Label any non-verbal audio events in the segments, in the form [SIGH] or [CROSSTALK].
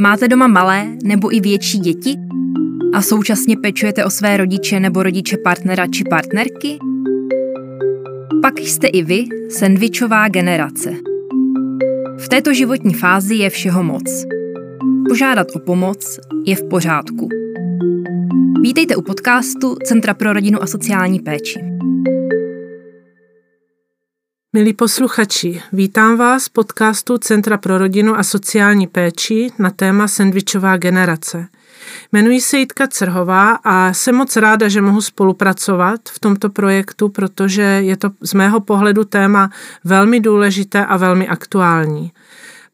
Máte doma malé nebo i větší děti? A současně pečujete o své rodiče nebo rodiče partnera či partnerky? Pak jste i vy sendvičová generace. V této životní fázi je všeho moc. Požádat o pomoc je v pořádku. Vítejte u podcastu Centra pro rodinu a sociální péči. Milí posluchači, vítám vás podcastu Centra pro rodinu a sociální péči na téma sendvičová generace. Jmenuji se Jitka Crhová a jsem moc ráda, že mohu spolupracovat v tomto projektu, protože je to z mého pohledu téma velmi důležité a velmi aktuální.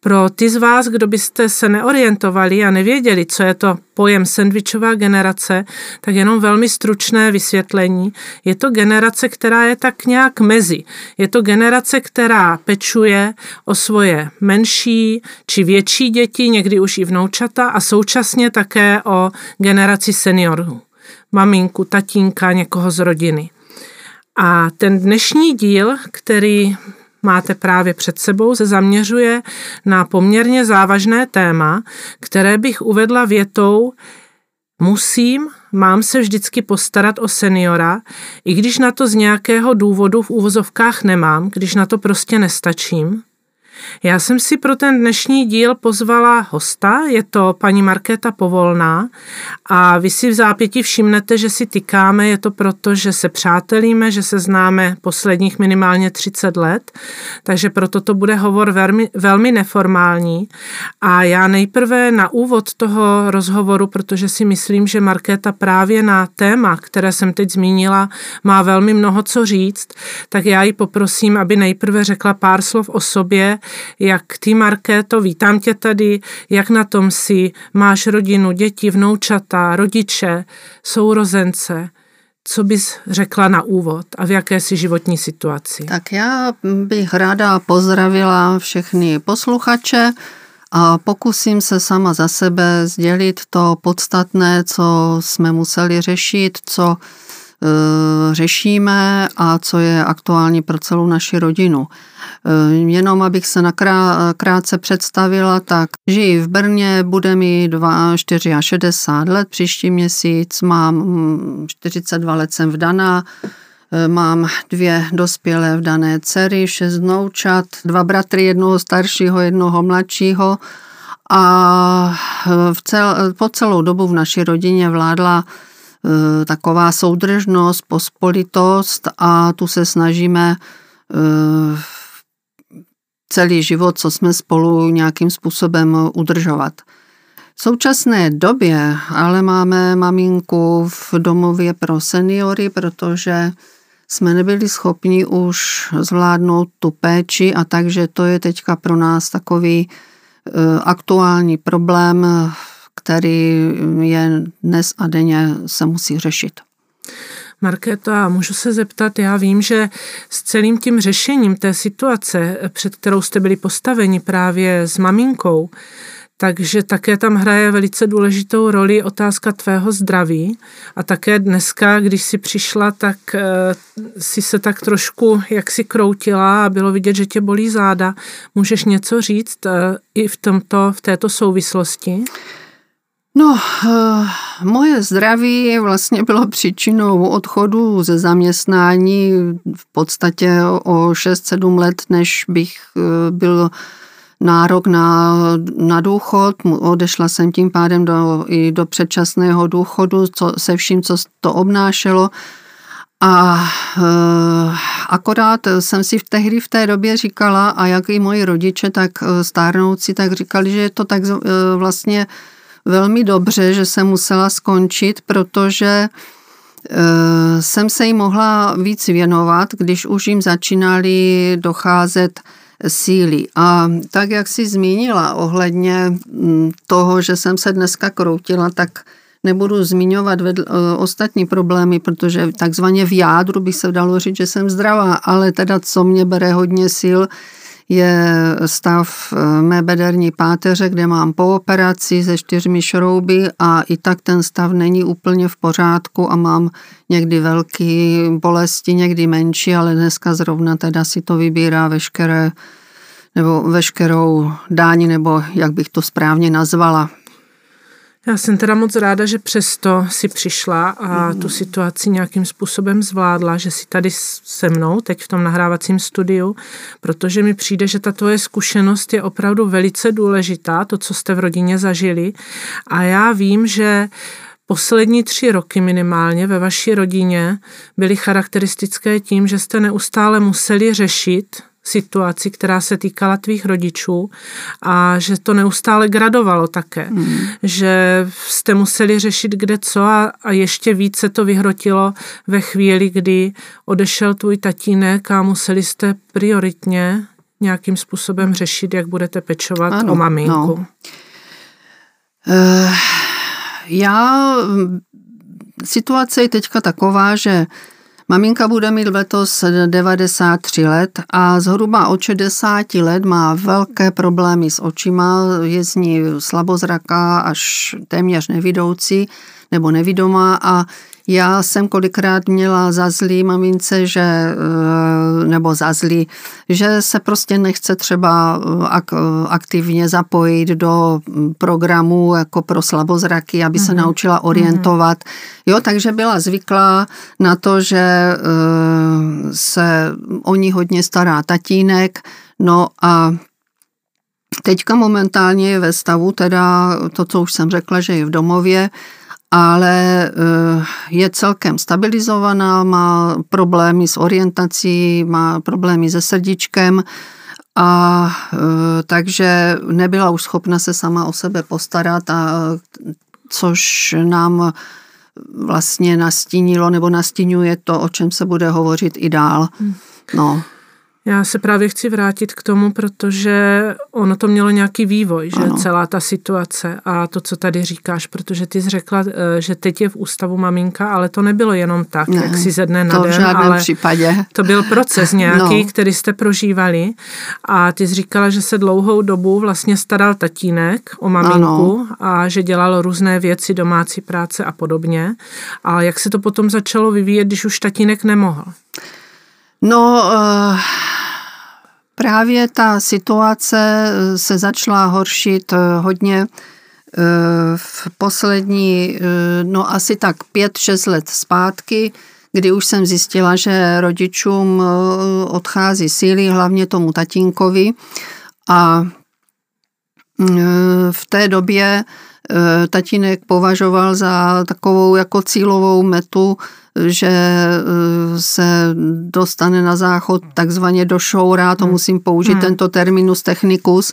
Pro ty z vás, kdo byste se neorientovali a nevěděli, co je to pojem sandvičová generace, tak jenom velmi stručné vysvětlení. Je to generace, která je tak nějak mezi. Je to generace, která pečuje o svoje menší či větší děti, někdy už i vnoučata a současně také o generaci seniorů. Maminku, tatínka, někoho z rodiny. A ten dnešní díl, který máte právě před sebou, se zaměřuje na poměrně závažné téma, které bych uvedla větou musím, mám se vždycky postarat o seniora, i když na to z nějakého důvodu v úvozovkách nemám, když na to prostě nestačím. Já jsem si pro ten dnešní díl pozvala hosta, je to paní Markéta Povolná. A vy si v zápěti všimnete, že si tykáme, je to proto, že se přátelíme, že se známe posledních minimálně 30 let, takže proto to bude hovor velmi, velmi neformální. A já nejprve na úvod toho rozhovoru, protože si myslím, že Markéta právě na téma, které jsem teď zmínila, má velmi mnoho co říct, tak já ji poprosím, aby nejprve řekla pár slov o sobě, jak ty, Markéto, vítám tě tady, jak na tom si, máš rodinu, děti, vnoučata, rodiče, sourozence, co bys řekla na úvod a v jaké jsi životní situaci? Tak já bych ráda pozdravila všechny posluchače a pokusím se sama za sebe sdělit to podstatné, co jsme museli řešit, co řešíme a co je aktuální pro celou naši rodinu. Eh, jenom abych se nakrátce představila, tak žiji v Brně, bude mi 64 let příští měsíc, mám 42 hm, let jsem vdaná, eh, Mám dvě dospělé vdané dcery, šest vnoučat, dva bratry, jednoho staršího, jednoho mladšího. A v cel, po celou dobu v naší rodině vládla Eh, taková soudržnost, pospolitost a tu se snažíme eh, celý život, co jsme spolu nějakým způsobem udržovat. V současné době ale máme maminku v domově pro seniory, protože jsme nebyli schopni už zvládnout tu péči a takže to je teďka pro nás takový eh, aktuální problém který je dnes a denně se musí řešit. Markéto, a můžu se zeptat, já vím, že s celým tím řešením té situace, před kterou jste byli postaveni právě s maminkou, takže také tam hraje velice důležitou roli otázka tvého zdraví. A také dneska, když si přišla, tak uh, si se tak trošku jak si kroutila a bylo vidět, že tě bolí záda. Můžeš něco říct uh, i v, tomto, v této souvislosti? No, eh, moje zdraví vlastně bylo příčinou odchodu ze zaměstnání v podstatě o 6-7 let, než bych eh, byl nárok na, na důchod. Odešla jsem tím pádem do, i do předčasného důchodu co, se vším, co to obnášelo. A e, akorát jsem si v tehdy v té době říkala, a jak i moji rodiče, tak stárnoucí, tak říkali, že je to tak vlastně velmi dobře, že jsem musela skončit, protože eh, jsem se jí mohla víc věnovat, když už jim začínaly docházet síly. A tak, jak si zmínila ohledně mm, toho, že jsem se dneska kroutila, tak nebudu zmiňovat vedl, eh, ostatní problémy, protože takzvaně v jádru by se dalo říct, že jsem zdravá, ale teda co mě bere hodně sil, je stav eh, mé bederní páteře, kde mám po operaci se čtyřmi šrouby a i tak ten stav není úplně v pořádku a mám někdy velký bolesti, někdy menší, ale dneska zrovna teda si to vybírá veškeré nebo veškerou dáň, nebo jak bych to správně nazvala. Já jsem teda moc ráda, že přesto si přišla a tu situaci nějakým způsobem zvládla, že si tady se mnou teď v tom nahrávacím studiu, protože mi přijde, že ta tvoje zkušenost je opravdu velice důležitá, to, co jste v rodině zažili. A já vím, že poslední tři roky minimálně ve vaší rodině byly charakteristické tím, že jste neustále museli řešit situaci, která se týkala tvých rodičů a že to neustále gradovalo také, hmm. že jste museli řešit kde co a, a ještě více to vyhrotilo ve chvíli, kdy odešel tvůj tatínek a museli jste prioritně nějakým způsobem řešit, jak budete pečovat ano, o maminku. No. Uh, já, situace je teďka taková, že Maminka bude mít letos 93 let a zhruba od 60 let má velké problémy s očima, je z ní slabozraká až téměř nevidoucí nebo nevidomá a já jsem kolikrát měla za zlý mamince, že, eh, nebo za zlý, že se prostě nechce třeba eh, aktivně zapojit do programu jako pro slabozraky, aby se mm-hmm. naučila orientovat. Jo, takže byla zvyklá na to, že eh, se o ní hodně stará tatínek, no a Teďka momentálně je ve stavu, teda to, co už jsem řekla, že je v domově, ale eh, je celkem stabilizovaná, má problémy s orientací, má problémy se srdíčkem a eh, takže nebyla už schopna se sama o sebe postarat a což nám vlastně nastínilo nebo nastínuje to, o čem se bude hovořit i dál. Hmm. No. Já se právě chci vrátit k tomu, protože ono to mělo nějaký vývoj, že ano. celá ta situace a to, co tady říkáš, protože ty jsi řekla, eh, že teď je v ústavu maminka, ale to nebylo jenom tak, ne, jak si ze dne na den, ale případě. to byl proces [LAUGHS] nějaký, no. který jste prožívali a ty jsi říkala, že se dlouhou dobu vlastně staral tatínek o maminku ano. a že dělal různé věci, domácí práce a podobně. A jak se to potom začalo vyvíjet, když už tatínek nemohl? No, uh Právě ta situace eh, se začala horšit eh, hodně eh, v poslední, no asi tak pět, šest let zpátky, kdy už jsem zjistila, že rodičům odchází síly, hlavně tomu tatínkovi. A v té době tatínek považoval za takovou jako cílovou metu že eh, se dostane na záchod takzvaně do šoura, to hmm. musím použít hmm. tento terminus technicus,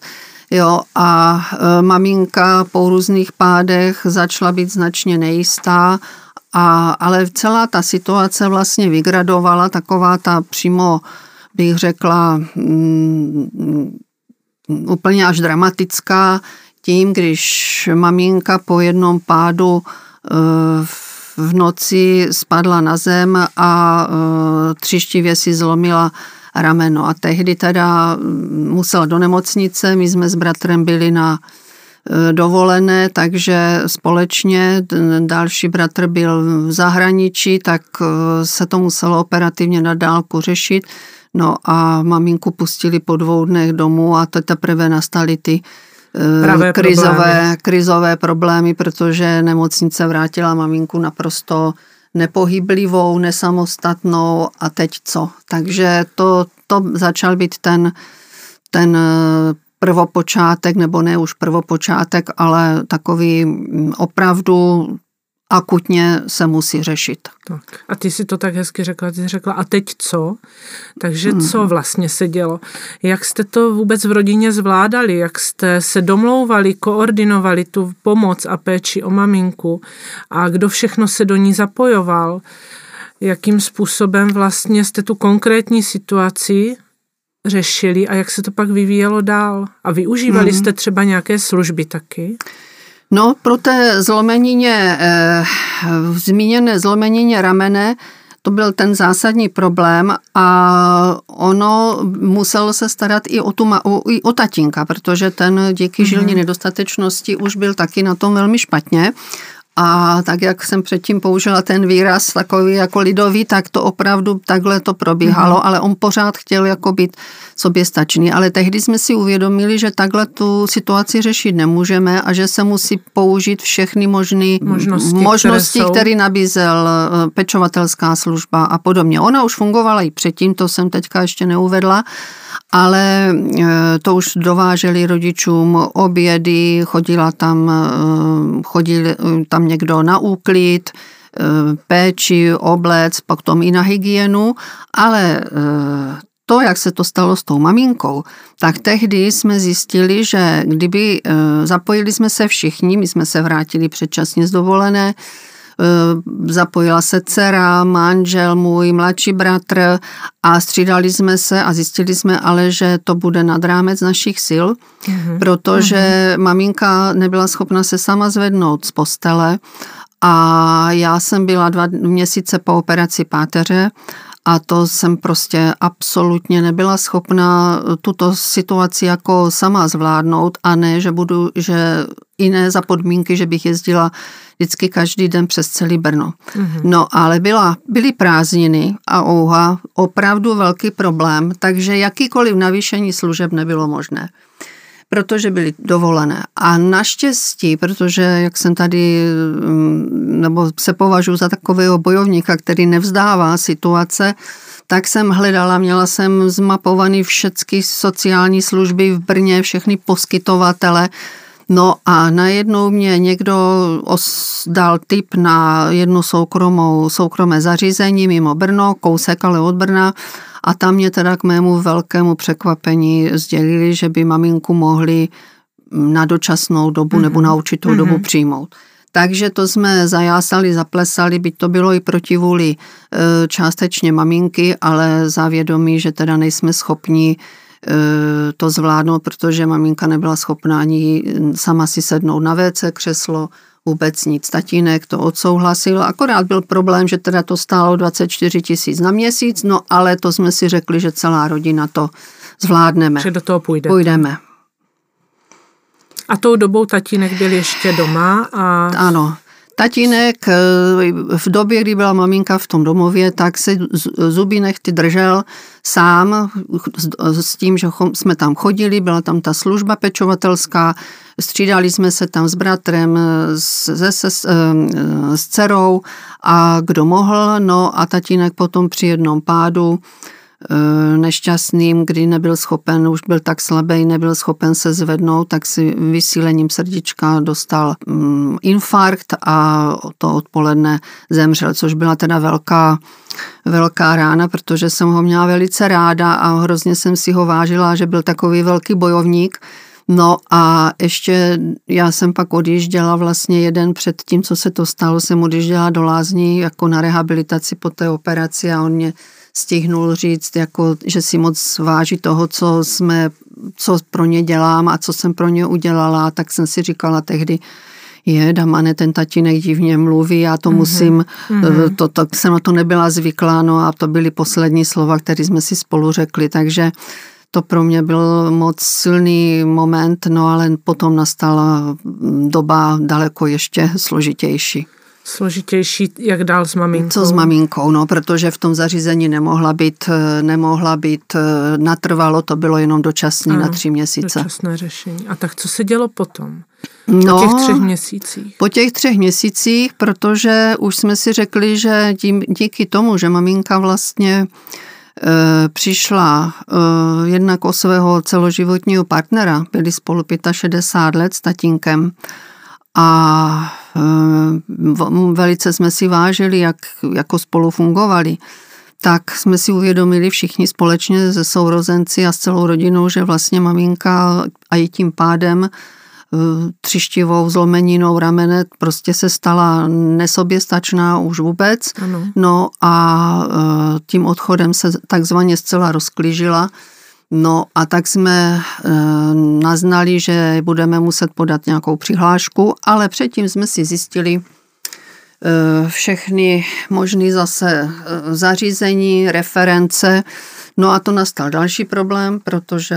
Jo, a eh, maminka po různých pádech začala být značně nejistá, a, ale celá ta situace vlastně vygradovala, taková ta přímo, bych řekla, mm, úplně až dramatická, tím, když maminka po jednom pádu e, v noci spadla na zem a e, třištivě si zlomila rameno. A tehdy teda mm, musela do nemocnice, my jsme s bratrem byli na e, dovolené, takže společně další bratr byl v zahraničí, tak se to muselo operativně na dálku řešit. No a maminku pustili po dvou dnech domů a teprve nastaly ty Pravé krizové, problémy. krizové problémy, protože nemocnice vrátila maminku naprosto nepohyblivou, nesamostatnou a teď co. Takže to, to začal být ten, ten prvopočátek, nebo ne už prvopočátek, ale takový opravdu akutně se musí řešit. Tak. A ty si to tak hezky řekla, ty jsi řekla, a teď co? Takže hmm. co vlastně se dělo? Jak jste to vůbec v rodině zvládali? Jak jste se domlouvali, koordinovali tu pomoc a péči o maminku? A kdo všechno se do ní zapojoval? Jakým způsobem vlastně jste tu konkrétní situaci řešili a jak se to pak vyvíjelo dál? A využívali hmm. jste třeba nějaké služby taky? No, pro té zlomenině, eh, zmíněné zlomenině ramene, to byl ten zásadní problém a ono muselo se starat i o, tu, o, i o tatínka, protože ten díky mm-hmm. žilní nedostatečnosti už byl taky na tom velmi špatně. A tak, jak jsem předtím použila ten výraz takový jako lidový, tak to opravdu takhle to probíhalo, mm. ale on pořád chtěl jako být soběstačný. Ale tehdy jsme si uvědomili, že takhle tu situaci řešit nemůžeme a že se musí použít všechny možné možnosti, možnosti které, které nabízel eh, pečovatelská služba a podobně. Ona už fungovala i předtím, to jsem teďka ještě neuvedla, ale eh, to už dováželi rodičům obědy, chodila tam, eh, chodil tam někdo na úklid, péči, oblec, pak tom i na hygienu, ale to, jak se to stalo s tou maminkou, tak tehdy jsme zjistili, že kdyby zapojili jsme se všichni, my jsme se vrátili předčasně z dovolené, Eh, zapojila se dcera, manžel můj, mladší bratr a střídali jsme se a zjistili jsme ale, že to bude nad rámec našich sil, mm-hmm. protože mm-hmm. maminka nebyla schopna se sama zvednout z postele a já jsem byla dva měsíce po operaci páteře a to jsem prostě absolutně nebyla schopna tuto situaci jako sama zvládnout a ne, že budu, že i ne za podmínky, že bych jezdila vždycky každý den přes celý Brno. Mm-hmm. No ale byla, byly prázdniny a ouha, opravdu velký problém, takže jakýkoliv navýšení služeb nebylo možné protože byly dovolené. A naštěstí, protože jak jsem tady, mm, nebo se považuji za takového bojovníka, který nevzdává situace, tak jsem hledala, měla jsem zmapovaný všechny sociální služby v Brně, všechny poskytovatele, No a najednou mě někdo dal tip na jednu soukromou, soukromé zařízení mimo Brno, kousek ale od Brna a tam mě teda k mému velkému překvapení sdělili, že by maminku mohli na dočasnou dobu mm-hmm. nebo na určitou mm-hmm. dobu přijmout. Takže to jsme zajásali, zaplesali, byť to bylo i proti vůli e, částečně maminky, ale závědomí, že teda nejsme schopni to zvládnout, protože maminka nebyla schopná ani sama si sednout na WC křeslo, vůbec nic. Tatínek to odsouhlasil, akorát byl problém, že teda to stálo 24 tisíc na měsíc, no ale to jsme si řekli, že celá rodina to zvládneme. Že do toho půjde. Půjdeme. A tou dobou tatínek byl ještě doma a... Ano. Tatínek eh, v době, kdy byla maminka v tom domově, tak se zuby nechty držel sám s tím, že jsme tam chodili, byla tam ta služba pečovatelská, střídali jsme se tam s bratrem, se, se, s, s dcerou a kdo mohl, no a tatínek potom při jednom pádu nešťastným, kdy nebyl schopen, už byl tak slabý, nebyl schopen se zvednout, tak si vysílením srdíčka dostal mm, infarkt a to odpoledne zemřel, což byla teda velká, velká rána, protože jsem ho měla velice ráda a hrozně jsem si ho vážila, že byl takový velký bojovník, No a ještě já jsem pak odjížděla vlastně jeden před tím, co se to stalo, jsem odjížděla do Lázní jako na rehabilitaci po té operaci a on mě stihnul říct, jako, že si moc váží toho, co jsme, co pro ně dělám a co jsem pro ně udělala, tak jsem si říkala tehdy, je, Damane, ten tatínek divně mluví, já to mm-hmm. musím, mm-hmm. to, to, jsem na to nebyla zvyklá, no a to byly poslední slova, které jsme si spolu řekli, takže to pro mě byl moc silný moment, no ale potom nastala doba daleko ještě složitější složitější, jak dál s maminkou. Co s maminkou, no, protože v tom zařízení nemohla být, nemohla být natrvalo, to bylo jenom dočasné na tři měsíce. Dočasné řešení. A tak co se dělo potom? No, po těch třech měsících. Po těch třech měsících, protože už jsme si řekli, že tím, díky tomu, že maminka vlastně e, přišla e, jednak o svého celoživotního partnera, byli spolu 65 let s tatínkem, a eh, velice jsme si vážili, jak jako spolu fungovali, tak jsme si uvědomili všichni společně se sourozenci a s celou rodinou, že vlastně maminka a i tím pádem eh, třištivou zlomeninou ramene prostě se stala nesoběstačná už vůbec. Ano. No a eh, tím odchodem se takzvaně zcela rozklížila No a tak jsme e, naznali, že budeme muset podat nějakou přihlášku, ale předtím jsme si zjistili, všechny možné zase zařízení, reference, No a to nastal další problém, protože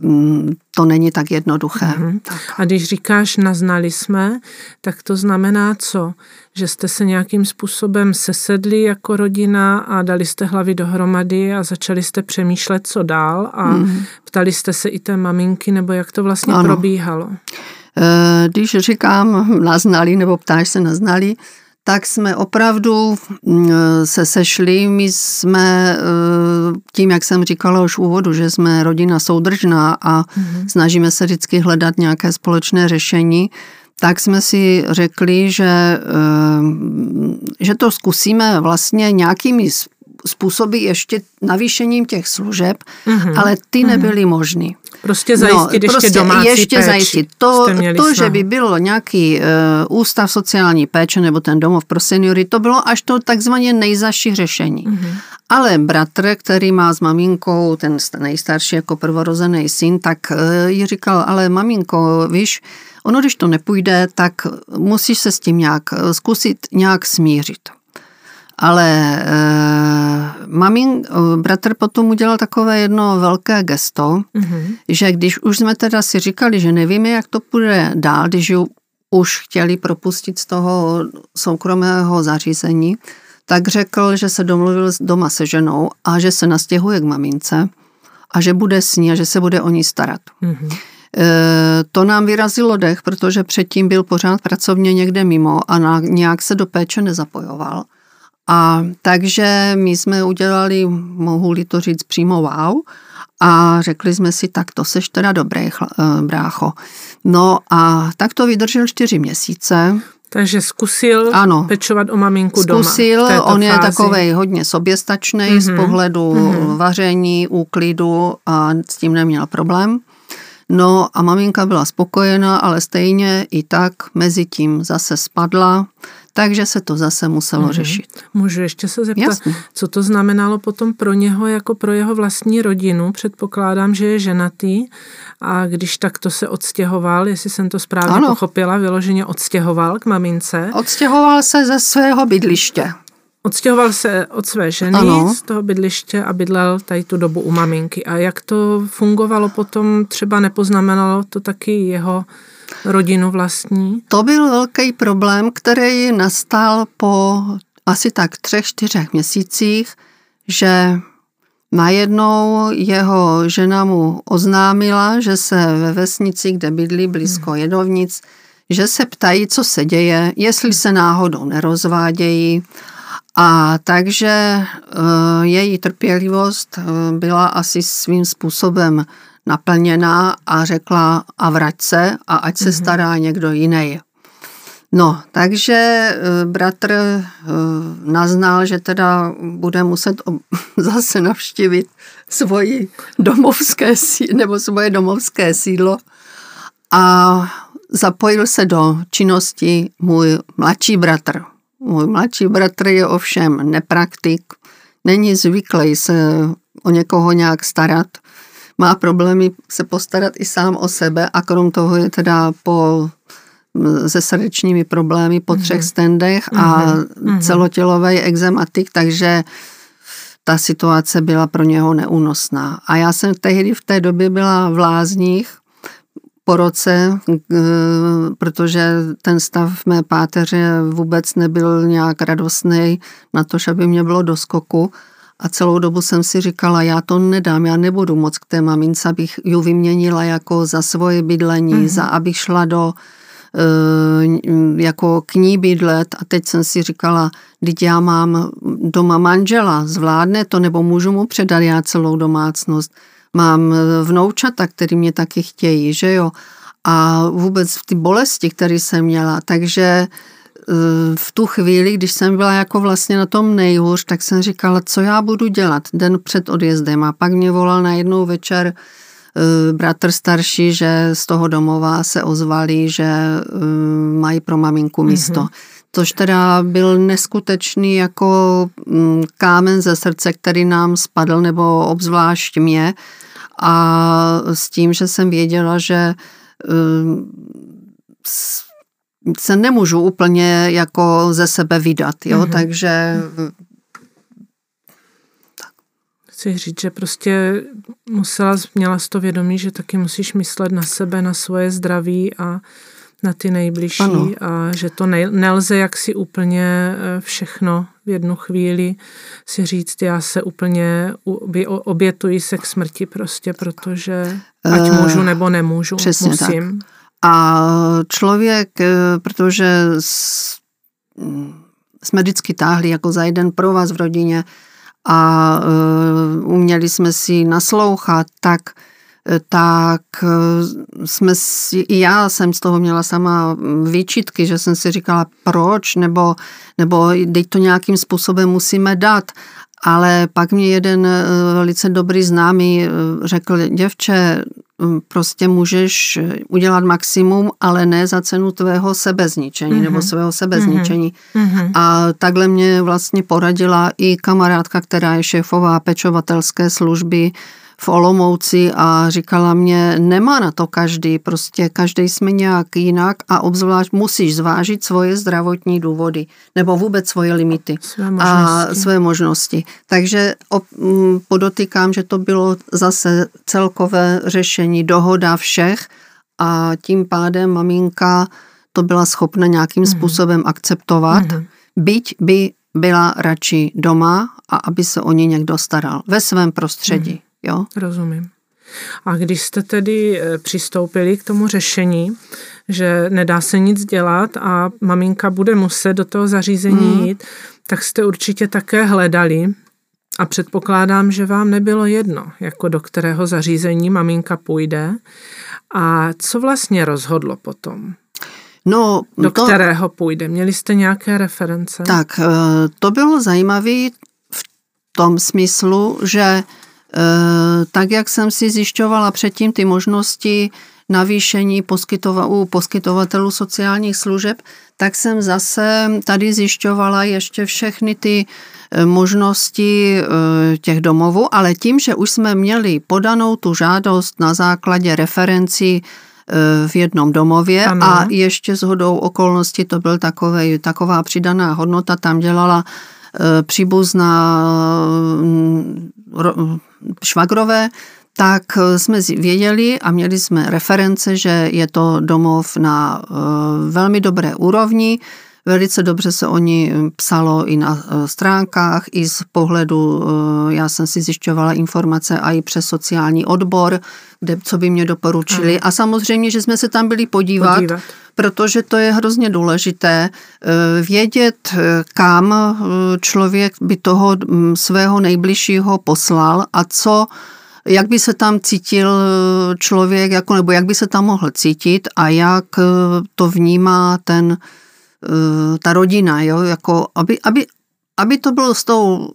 mm, to není tak jednoduché. Mm-hmm. A když říkáš naznali jsme, tak to znamená co? Že jste se nějakým způsobem sesedli jako rodina a dali jste hlavy dohromady a začali jste přemýšlet, co dál a mm-hmm. ptali jste se i té maminky, nebo jak to vlastně ano. probíhalo? Eh, když říkám naznali, nebo ptáš se naznali, tak jsme opravdu mm, se sešli. My jsme eh, tím, jak jsem říkala už v úvodu, že jsme rodina soudržná a mm-hmm. snažíme se vždycky hledat nějaké společné řešení, tak jsme si řekli, že, eh, že to zkusíme vlastně nějakými způsoby ještě navýšením těch služeb, mm-hmm. ale ty nebyly mm-hmm. možné. Prostě zajistit no, ještě prostě domácí ještě péči. zajistit. To, to že by bylo nějaký uh, ústav sociální péče nebo ten domov pro seniory, to bylo až to takzvaně nejzaší řešení. Mm-hmm. Ale bratr, který má s maminkou, ten nejstarší jako prvorozený syn, tak uh, jí říkal, ale maminko, víš, ono když to nepůjde, tak musíš se s tím nějak eh, zkusit nějak smířit. Ale e, mamin, bratr potom udělal takové jedno velké gesto, mm-hmm. že když už jsme teda si říkali, že nevíme, jak to půjde dál, když ju už chtěli propustit z toho soukromého zařízení, tak řekl, že se domluvil doma se ženou a že se nastěhuje k mamince a že bude s ní a že se bude o ní starat. Mm-hmm. E, to nám vyrazilo dech, protože předtím byl pořád pracovně někde mimo a na, nějak se do péče nezapojoval. A takže my jsme udělali, mohu-li to říct přímo wow, a řekli jsme si, tak to seš teda dobrý, eh, brácho. No a tak to vydržel čtyři měsíce. Takže zkusil ano, pečovat o maminku doma. Zkusil, on je takovej hodně soběstačný mm-hmm, z mhm, pohledu mm-hmm. vaření, úklidu a s tím neměl problém. No a maminka byla spokojená, ale stejně i tak mezi tím zase spadla takže se to zase muselo mm-hmm. řešit. Můžu ještě se zeptat, Jasně. co to znamenalo potom pro něho jako pro jeho vlastní rodinu? Předpokládám, že je ženatý a když takto se odstěhoval, jestli jsem to správně ano. pochopila, vyloženě odstěhoval k mamince. Odstěhoval se ze svého bydliště. Odstěhoval se od své ženy ano. z toho bydliště a bydlel tady tu dobu u maminky. A jak to fungovalo potom, třeba nepoznamenalo to taky jeho rodinu vlastní? To byl velký problém, který nastal po asi tak třech, čtyřech měsících, že najednou jeho žena mu oznámila, že se ve vesnici, kde bydlí blízko hmm. Jedovnic, že se ptají, co se děje, jestli se náhodou nerozvádějí. A takže uh, její trpělivost uh, byla asi svým způsobem naplněná a řekla a vrať se a ať se mm-hmm. stará někdo jiný. No, takže eh, bratr eh, naznal, že teda bude muset [LAUGHS] zase navštívit svoji domovské nebo svoje domovské sídlo a zapojil se do činnosti můj mladší bratr. Můj mladší bratr je ovšem nepraktik, není zvyklý se o někoho nějak starat, má problémy se postarat i sám o sebe a krom toho je teda po se srdečními problémy po třech mm-hmm. stendech a mm-hmm. celotělový exematik, takže ta situace byla pro něho neúnosná. A já jsem tehdy v té době byla v Lázních po roce, protože ten stav v mé páteře vůbec nebyl nějak radostný na to, aby mě bylo do skoku. A celou dobu jsem si říkala, já to nedám, já nebudu moc k té mamince, abych ji vyměnila jako za svoje bydlení, mm-hmm. za abych šla do eh, jako k ní bydlet a teď jsem si říkala, teď já mám doma manžela, zvládne to, nebo můžu mu předat já celou domácnost. Mám eh, vnoučata, který mě taky chtějí, že jo. A vůbec ty bolesti, které jsem měla, takže v tu chvíli, když jsem byla jako vlastně na tom nejhůř, tak jsem říkala, co já budu dělat den před odjezdem. A pak mě volal na jednou večer eh, bratr starší, že z toho domova se ozvali, že eh, mají pro maminku místo. Mm-hmm. Což teda byl neskutečný jako mm, kámen ze srdce, který nám spadl, nebo obzvlášť mě. A s tím, že jsem věděla, že eh, se nemůžu úplně jako ze sebe vydat, jo, mm-hmm. takže chci říct, že prostě musela, měla z to vědomí, že taky musíš myslet na sebe, na svoje zdraví a na ty nejbližší ano. a že to ne, nelze jak si úplně eh, všechno v jednu chvíli si říct, já se úplně obětuji se k smrti prostě, protože ať uh, můžu nebo nemůžu, přesně musím. Tak. A člověk, eh, protože jsme vždycky táhli jako za jeden pro vás v rodině a uměli jsme si naslouchat, tak tak eh, jsme si, i já jsem z toho měla sama výčitky, že jsem si říkala, proč, nebo, nebo teď to nějakým způsobem musíme dát. Ale pak mě jeden eh, velice dobrý známý eh, řekl, děvče, hm, prostě můžeš udělat maximum, ale ne za cenu tvého sebezničení mm-hmm. nebo svého sebezničení. Mm-hmm. A takhle mě vlastně poradila i kamarádka, která je šéfová pečovatelské služby v Olomouci a říkala mě, nemá na to každý, prostě každý jsme nějak jinak a obzvlášť musíš zvážit svoje zdravotní důvody nebo vůbec svoje limity své a své možnosti. Takže podotýkám, že to bylo zase celkové řešení, dohoda všech a tím pádem maminka to byla schopna nějakým mm-hmm. způsobem akceptovat, mm-hmm. byť by byla radši doma a aby se o ní někdo staral ve svém prostředí. Mm-hmm. Jo? Rozumím. A když jste tedy eh, přistoupili k tomu řešení, že nedá se nic dělat a maminka bude muset do toho zařízení mm. jít, tak jste určitě také hledali a předpokládám, že vám nebylo jedno, jako do kterého zařízení maminka půjde. A co vlastně rozhodlo potom? No, do to, kterého půjde? Měli jste nějaké reference? Tak, eh, to bylo zajímavé v tom smyslu, že tak jak jsem si zjišťovala předtím ty možnosti navýšení poskytova- u poskytovatelů sociálních služeb, tak jsem zase tady zjišťovala ještě všechny ty eh, možnosti eh, těch domovů, ale tím, že už jsme měli podanou tu žádost na základě referencí v jednom domově ano. a ještě s hodou okolností to byl takové, taková přidaná hodnota, tam dělala příbuzná mm, švagrové, tak eh, jsme věděli a měli jsme reference, že je to domov na eh, velmi dobré úrovni, Velice dobře se o ní eh, psalo i na stránkách, i z pohledu, já jsem si zjišťovala informace a i přes sociální odbor, kde, co by mě doporučili. A samozřejmě, že jsme se tam byli podívat, podívat, protože to je hrozně důležité vědět, kam člověk by toho mm, svého nejbližšího poslal a co jak by se tam cítil člověk, jako, nebo jak by se tam mohl cítit a jak to vnímá ten, ta rodina, jo, jako aby, aby, aby to bylo s tou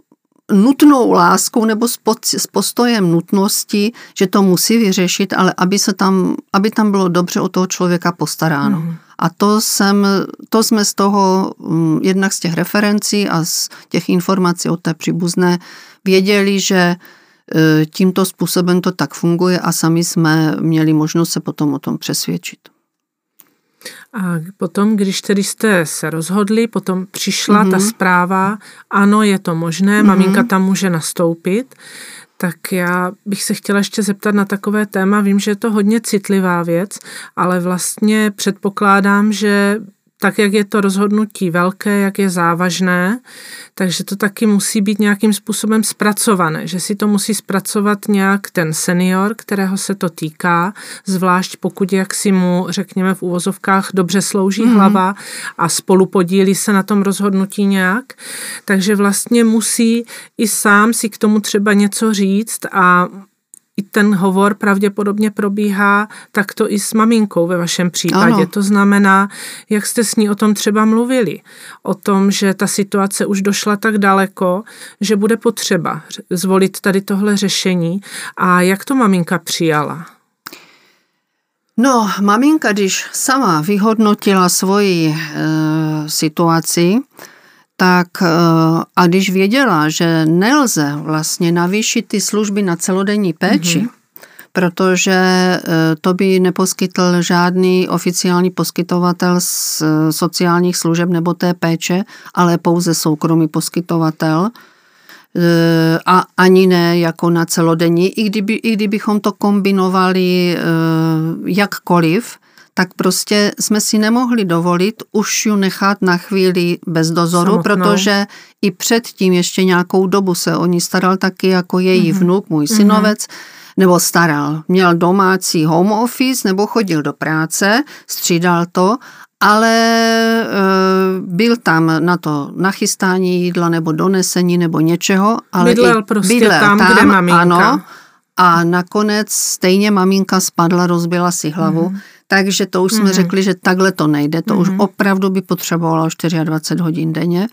nutnou láskou nebo s, pod, s postojem nutnosti, že to musí vyřešit, ale aby, se tam, aby tam bylo dobře o toho člověka postaráno. Mm. A to, jsem, to jsme z toho, mm, jednak z těch referencí a z těch informací od té příbuzné věděli, že e, tímto způsobem to tak funguje a sami jsme měli možnost se potom o tom přesvědčit. A potom, když tedy jste se rozhodli, potom přišla mm-hmm. ta mhm. zpráva, ano, je to možné, mm-hmm. maminka tam může nastoupit, tak já bych se chtěla ještě zeptat na takové téma. Vím, že je to hodně citlivá věc, ale vlastně předpokládám, že tak, jak je to rozhodnutí velké, jak je závažné, takže to taky musí být nějakým způsobem zpracované, že si to musí zpracovat nějak ten senior, kterého se to týká, zvlášť pokud jak si mu, řekněme v úvozovkách, dobře slouží mm-hmm. hlava a spolu podílí se na tom rozhodnutí nějak, takže vlastně musí i sám si k tomu třeba něco říct a i ten hovor pravděpodobně probíhá takto i s maminkou ve vašem případě. Ano. To znamená, jak jste s ní o tom třeba mluvili. O tom, že ta situace už došla tak daleko, že bude potřeba zvolit tady tohle řešení. A jak to maminka přijala? No, maminka, když sama vyhodnotila svoji e, situaci, tak eh, a když věděla, že nelze vlastně navýšit ty služby na celodenní péči, mm-hmm. protože eh, to by neposkytl žádný oficiální poskytovatel z eh, sociálních služeb nebo té péče, ale pouze soukromý poskytovatel a ani ne jako na celodenní. I, kdyby, I kdybychom to kombinovali jakkoliv, tak prostě jsme si nemohli dovolit už ju nechat na chvíli bez dozoru, Samotnou. protože i předtím ještě nějakou dobu se o ní staral taky jako její mm-hmm. vnuk, můj synovec, mm-hmm nebo staral. Měl domácí home office nebo chodil do práce, střídal to, ale e, byl tam na to nachystání jídla nebo donesení nebo něčeho. Ale bydlel prostě bydlel tam, tam, kde maminka. Ano, a nakonec stejně maminka spadla, rozbila si hlavu. Mm. Takže to už jsme mm. řekli, že takhle to nejde. To mm. už mhm. opravdu by potřebovalo 24 hodin denně.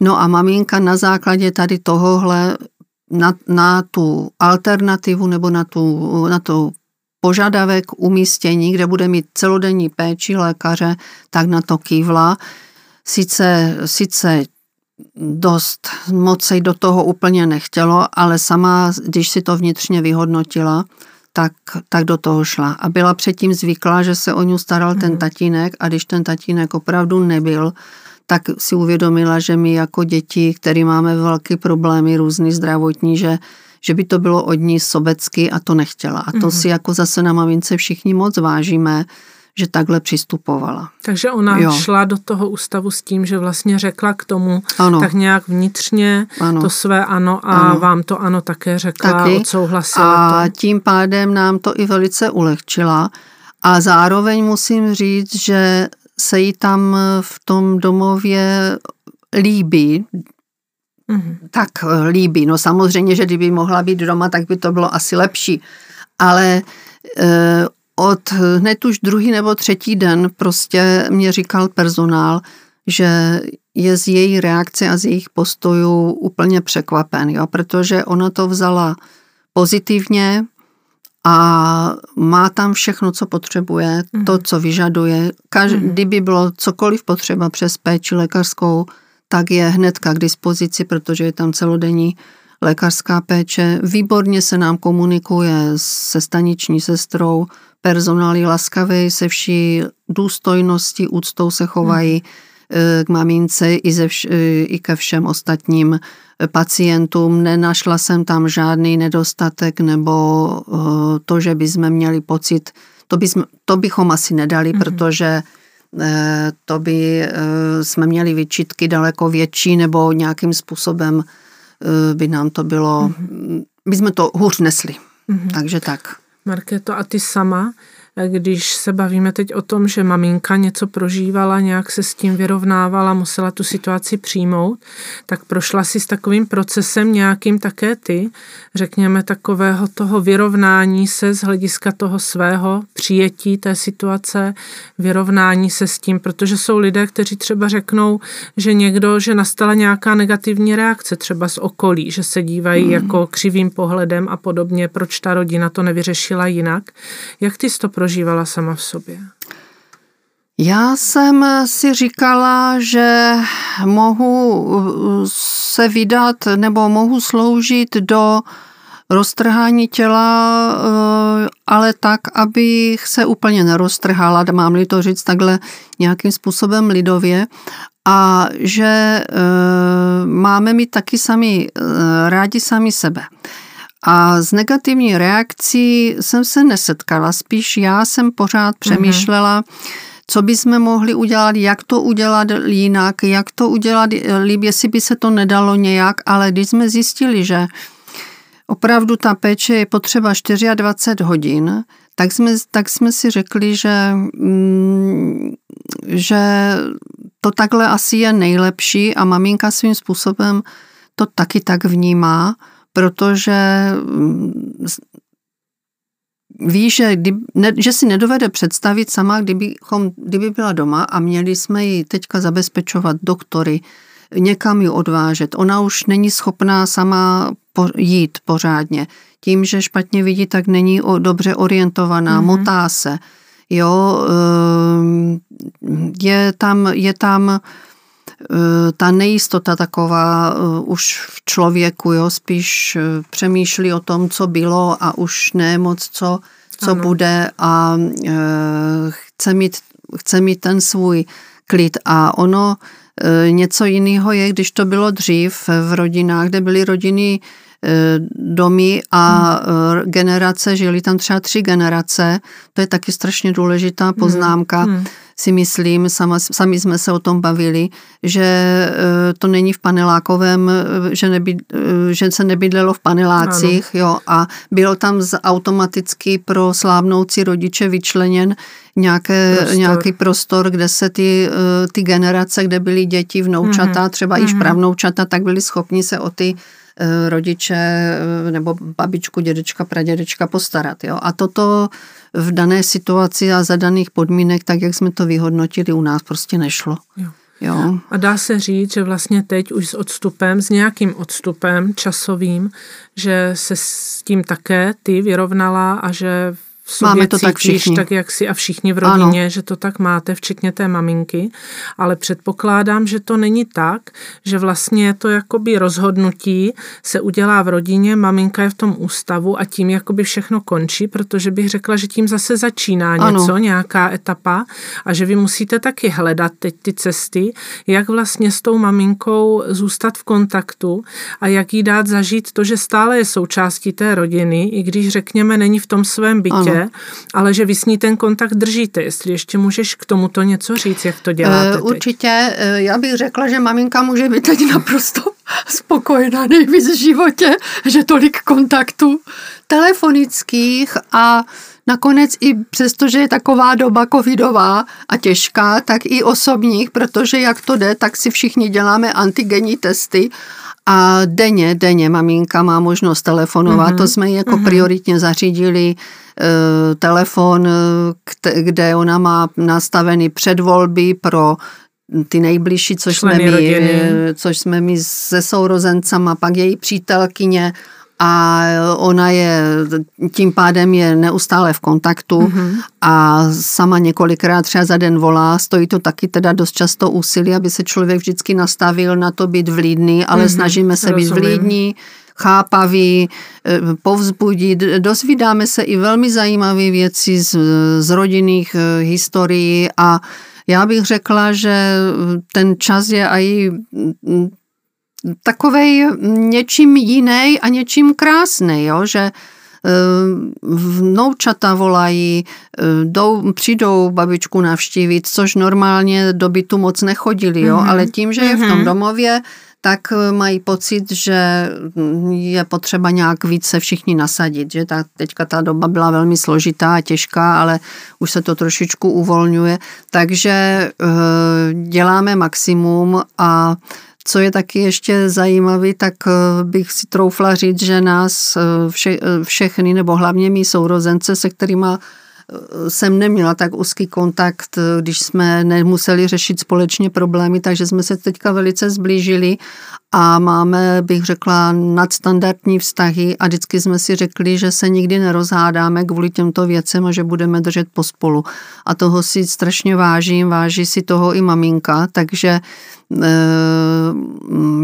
No a maminka na základě tady tohohle na, na tu alternativu nebo na, tu, na tu požadavek umístění, kde bude mít celodenní péči lékaře, tak na to kývla. Sice, sice dost moc se do toho úplně nechtělo, ale sama, když si to vnitřně vyhodnotila, tak, tak do toho šla. A byla předtím zvyklá, že se o ní staral ten mhm. tatínek a když ten tatínek opravdu nebyl, tak si uvědomila, že my jako děti, který máme velké problémy, různý zdravotní, že, že by to bylo od ní sobecky a to nechtěla. A to mm-hmm. si jako zase na mamince všichni moc vážíme, že takhle přistupovala. Takže ona jo. šla do toho ústavu s tím, že vlastně řekla k tomu ano. tak nějak vnitřně ano. to své ano a ano. vám to ano také řekla, Taky. odsouhlasila A to. tím pádem nám to i velice ulehčila. A zároveň musím říct, že se jí tam v tom domově líbí, mm-hmm. tak líbí. No samozřejmě, že kdyby mohla být doma, tak by to bylo asi lepší. Ale e, od hned už druhý nebo třetí den prostě mě říkal personál, že je z její reakce a z jejich postojů úplně překvapen, jo, protože ona to vzala pozitivně, a má tam všechno, co potřebuje, to, mhm. co vyžaduje. Kaž, mm Kdyby bylo cokoliv potřeba přes péči lékařskou, tak je hnedka k dispozici, protože je tam celodenní lékařská péče. Výborně se nám komunikuje se staniční sestrou, personál je laskavý, se vší důstojností, úctou se chovají mm. k mamince i, ze vš, eh, i ke všem ostatním pacientům. Nenašla jsem tam žádný nedostatek nebo eh, to, že bychom měli pocit, to, bychom, to bychom asi nedali, mm-hmm. protože eh, to by eh, jsme měli vyčitky daleko větší nebo nějakým způsobem by nám to bylo, mm-hmm. by jsme to hůř nesli. Mm-hmm. Takže tak. Markéto, a ty sama, když se bavíme teď o tom, že maminka něco prožívala, nějak se s tím vyrovnávala, musela tu situaci přijmout, tak prošla si s takovým procesem nějakým také ty, řekněme takového toho vyrovnání se z hlediska toho svého přijetí té situace, vyrovnání se s tím, protože jsou lidé, kteří třeba řeknou, že někdo, že nastala nějaká negativní reakce třeba z okolí, že se dívají mm. jako křivým pohledem a podobně, proč ta rodina to nevyřešila jinak. Jak ty to prožívala sama v sobě? Já jsem si říkala, že mohu se vydat nebo mohu sloužit do roztrhání těla, eh, ale tak, abych se úplně neroztrhala, mám-li to říct takhle nějakým způsobem lidově, a že eh, máme mít taky sami, rádi sami sebe. A z negativní reakcí jsem se nesetkala, spíš já jsem pořád mhm. přemýšlela, mm-hmm co bychom mohli udělat, jak to udělat jinak, jak to udělat líp, jestli by se to nedalo nějak, ale když jsme zjistili, že opravdu ta péče je potřeba 24 hodin, tak jsme, tak jsme si řekli, že, mm, že to takhle asi je nejlepší a maminka svým způsobem to taky tak vnímá, protože mm, ví, že, kdy, ne, že si nedovede představit sama, kdybychom, kdyby byla doma a měli jsme ji teďka zabezpečovat doktory, někam ji odvážet. Ona už není schopná sama po, jít pořádně. Tím, že špatně vidí, tak není o, dobře orientovaná, mm-hmm. motá se. Jo, ehm, je tam, je tam ta nejistota taková už v člověku, jo, spíš přemýšlí o tom, co bylo a už ne moc, co, co bude a chce mít, chce mít ten svůj klid a ono něco jiného je, když to bylo dřív v rodinách, kde byly rodiny Eh, domy a hmm. generace, žili tam třeba tři generace, to je taky strašně důležitá hmm. poznámka, hmm. Si myslím, sama, sami jsme se o tom bavili, že eh, to není v panelákovém, že, nebyd, že se nebydlelo v panelácích, ano. jo, a bylo tam automaticky pro slávnoucí rodiče vyčleněn nějaké, prostor. nějaký prostor, kde se ty, ty generace, kde byly děti, vnoučata, hmm. třeba hmm. i pravnoučata, tak byli schopni se o ty Eh, rodiče eh, nebo babičku, dědečka, pradědečka postarat. Jo? A toto v dané situaci a za daných podmínek, tak jak jsme to vyhodnotili, u nás prostě nešlo. Jo. Jo. A dá se říct, že vlastně teď už s odstupem, s nějakým odstupem časovým, že se s tím také ty vyrovnala a že v sobě Máme to tak všichni. tak jak si a všichni v rodině, ano. že to tak máte, včetně té maminky, ale předpokládám, že to není tak, že vlastně to jakoby rozhodnutí se udělá v rodině, maminka je v tom ústavu a tím jakoby všechno končí, protože bych řekla, že tím zase začíná ano. něco, nějaká etapa a že vy musíte taky hledat teď ty cesty, jak vlastně s tou maminkou zůstat v kontaktu a jak jí dát zažít to, že stále je součástí té rodiny, i když řekněme není v tom svém bytě, ano ale že vy s ní ten kontakt držíte. Jestli ještě můžeš k tomuto něco říct, jak to děláte teď. Určitě, eh, já bych řekla, že maminka může být teď naprosto [LAUGHS] spokojená nejvíc v životě, že tolik kontaktů telefonických a nakonec i přesto, že je taková doba covidová a těžká, tak i osobních, protože jak to jde, tak si všichni děláme antigenní testy a denně, denně maminka má možnost telefonovat, mm-hmm. to jsme jako mm-hmm. prioritně zařídili Eh, telefon, eh, kde ona má nastavený předvolby pro ty nejbližší, což jsme, my, eh, což jsme my se sourozencama, pak její přítelkyně a ona je, tím pádem je neustále v kontaktu mm-hmm. a sama několikrát třeba za den volá, stojí to taky teda dost často úsilí, aby se člověk vždycky nastavil na to být vlídný, ale mm-hmm. snažíme se Rozumím. být vlídní, chápaví, eh, povzbudit. Dozvídáme se i velmi zajímavé věci z, z rodinných eh, historií a já bych řekla, že ten čas je i takovej něčím jiný a něčím krásný, jo? že eh, vnoučata volají, jdou, přijdou babičku navštívit, což normálně do bytu moc nechodili, jo? Mm-hmm. ale tím, že je v tom mhm. domově, tak eh, mají pocit, že je potřeba nějak víc se všichni nasadit, že ta, teďka ta doba byla velmi složitá a těžká, ale už se to trošičku uvolňuje, takže děláme maximum a co je taky ještě zajímavý, tak eh, bych si troufla říct, že nás vše, všechny, nebo hlavně mý sourozence, se kterými jsem neměla tak úzký kontakt, když jsme nemuseli řešit společně problémy, takže jsme se teďka velice zblížili a máme, bych řekla, nadstandardní vztahy a vždycky jsme si řekli, že se nikdy nerozhádáme kvůli těmto věcem a že budeme držet pospolu. A toho si strašně vážím, váží si toho i maminka, takže eh,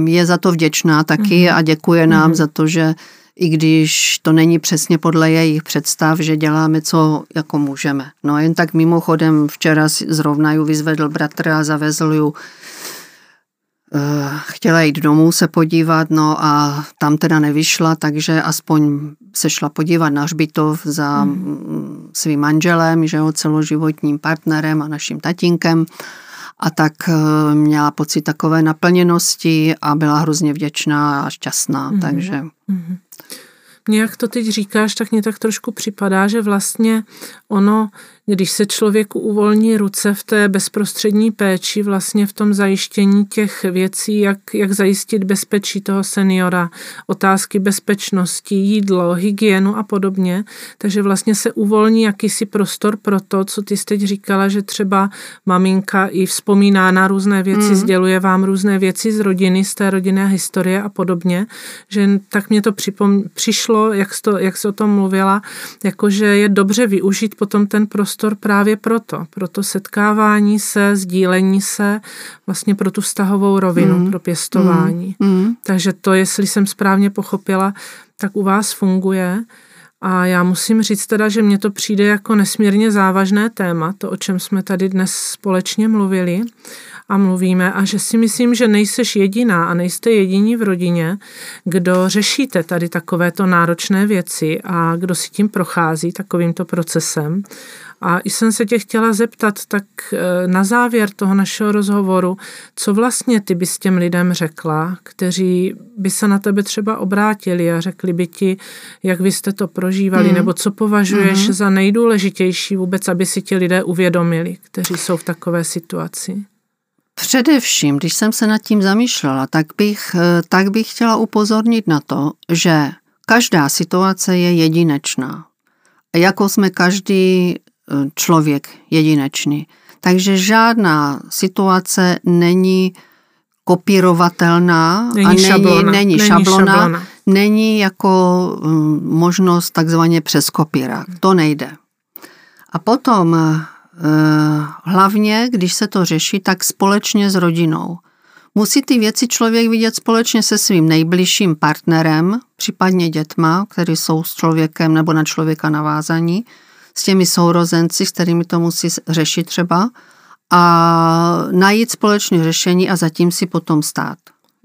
je za to vděčná taky mm-hmm. a děkuje nám mm-hmm. za to, že i když to není přesně podle jejich představ, že děláme, co jako můžeme. No jen tak mimochodem včera zrovna ju vyzvedl bratr a zavezl ju eh, chtěla jít domů se podívat, no a tam teda nevyšla, takže aspoň se šla podívat na hřbitov za hmm. svým manželem, že jo, celoživotním partnerem a naším tatínkem a tak eh, měla pocit takové naplněnosti a byla hrozně vděčná a šťastná, mm-hmm. takže... Mm-hmm. Mně, jak to teď říkáš, tak mě tak trošku připadá, že vlastně ono když se člověku uvolní ruce v té bezprostřední péči, vlastně v tom zajištění těch věcí, jak, jak zajistit bezpečí toho seniora, otázky bezpečnosti, jídlo, hygienu a podobně, takže vlastně se uvolní jakýsi prostor pro to, co ty jsi teď říkala, že třeba maminka i vzpomíná na různé věci, mm. sděluje vám různé věci z rodiny, z té rodinné historie a podobně, že tak mě to připom- přišlo, jak jsi, to, jak jsi o tom mluvila, jakože je dobře využít potom ten prostor právě proto, pro to setkávání se, sdílení se, vlastně pro tu vztahovou rovinu, mm. pro pěstování. Mm. Takže to, jestli jsem správně pochopila, tak u vás funguje. A já musím říct teda, že mně to přijde jako nesmírně závažné téma, to, o čem jsme tady dnes společně mluvili a mluvíme a že si myslím, že nejseš jediná a nejste jediní v rodině, kdo řešíte tady takovéto náročné věci a kdo si tím prochází takovýmto procesem. A i jsem se tě chtěla zeptat tak eh, na závěr toho našeho rozhovoru, co vlastně ty bys těm lidem řekla, kteří by se na tebe třeba obrátili a řekli by ti, jak vy jste to prožívali, mm. nebo co považuješ mm. za nejdůležitější vůbec, aby si ti lidé uvědomili, kteří jsou v takové situaci. Především, když jsem se nad tím zamýšlela, tak bych, eh, tak bych chtěla upozornit na to, že každá situace je jedinečná. Jako jsme každý eh, člověk jedinečný. Takže žádná situace není kopírovatelná není a není šablona. Není, není, šablona, šablona. není jako hm, možnost takzvaně přes kopírák. To nejde. A potom Eh, hlavně, když se to řeší, tak společně s rodinou. Musí ty věci člověk vidět společně se svým nejbližším partnerem, případně dětma, který jsou s člověkem nebo na člověka navázaní, s těmi sourozenci, s kterými to musí řešit třeba, a najít společné řešení a zatím si potom stát.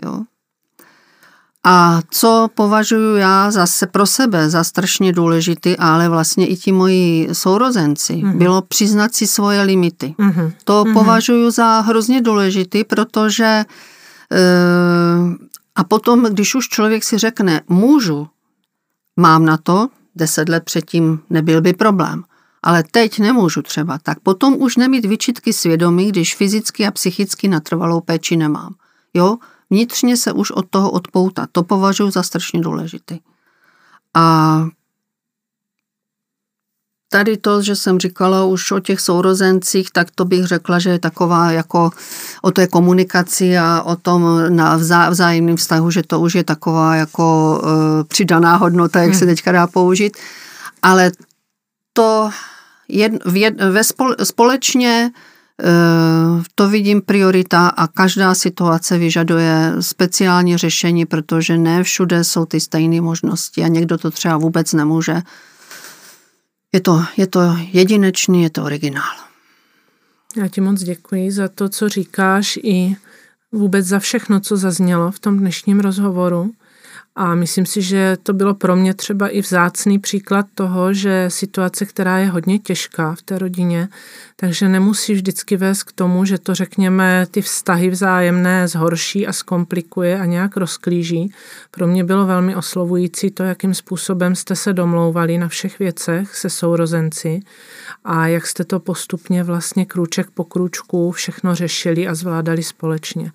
Jo? A co považuji já zase pro sebe za strašně důležitý, ale vlastně i ti moji sourozenci, mm-hmm. bylo přiznat si svoje limity. Mm-hmm. To mm-hmm. považuji za hrozně důležitý, protože e, a potom, když už člověk si řekne, můžu, mám na to, deset let předtím nebyl by problém, ale teď nemůžu třeba, tak potom už nemít vyčitky svědomí, když fyzicky a psychicky na trvalou péči nemám. Jo, vnitřně se už od toho odpoutat. To považuji za strašně důležitý. A tady to, že jsem říkala už o těch sourozencích, tak to bych řekla, že je taková jako o té komunikaci a o tom na vzá, vzájemném vztahu, že to už je taková jako uh, přidaná hodnota, jak hmm. se teďka dá použít. Ale to jed, v jed, ve spole, společně to vidím priorita a každá situace vyžaduje speciální řešení, protože ne všude jsou ty stejné možnosti a někdo to třeba vůbec nemůže. Je to, je to jedinečný, je to originál. Já ti moc děkuji za to, co říkáš i vůbec za všechno, co zaznělo v tom dnešním rozhovoru. A myslím si, že to bylo pro mě třeba i vzácný příklad toho, že situace, která je hodně těžká v té rodině, takže nemusí vždycky vést k tomu, že to řekněme ty vztahy vzájemné zhorší a zkomplikuje a nějak rozklíží. Pro mě bylo velmi oslovující to, jakým způsobem jste se domlouvali na všech věcech se sourozenci a jak jste to postupně vlastně krůček po krůčku všechno řešili a zvládali společně.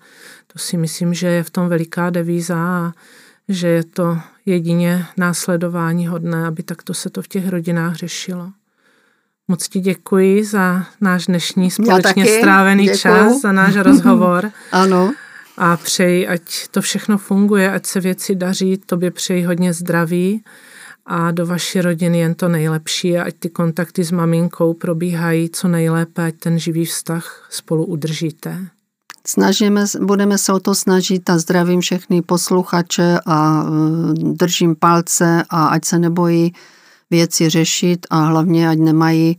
To si myslím, že je v tom veliká devíza a že je to jedině následování hodné, aby takto se to v těch rodinách řešilo. Moc ti děkuji za náš dnešní společně strávený děkuju. čas, za náš [LAUGHS] rozhovor. ano. A přeji, ať to všechno funguje, ať se věci daří, tobě přeji hodně zdraví a do vaší rodiny jen to nejlepší a ať ty kontakty s maminkou probíhají co nejlépe, ať ten živý vztah spolu udržíte. Snažíme, budeme se o to snažit a zdravím všechny posluchače a e, držím palce a ať se nebojí věci řešit a hlavně ať nemají e,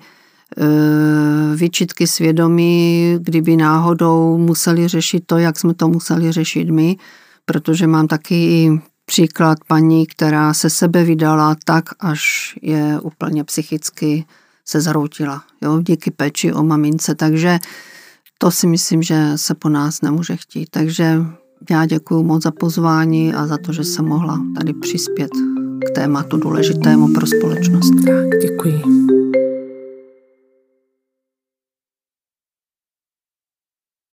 výčitky svědomí, kdyby náhodou museli řešit to, jak jsme to museli řešit my, protože mám taky i příklad paní, která se sebe vydala tak, až je úplně psychicky se zhroutila, jo, díky péči o mamince, takže to si myslím, že se po nás nemůže chtít. Takže já děkuji moc za pozvání a za to, že jsem mohla tady přispět k tématu důležitému pro společnost. Tak, děkuji.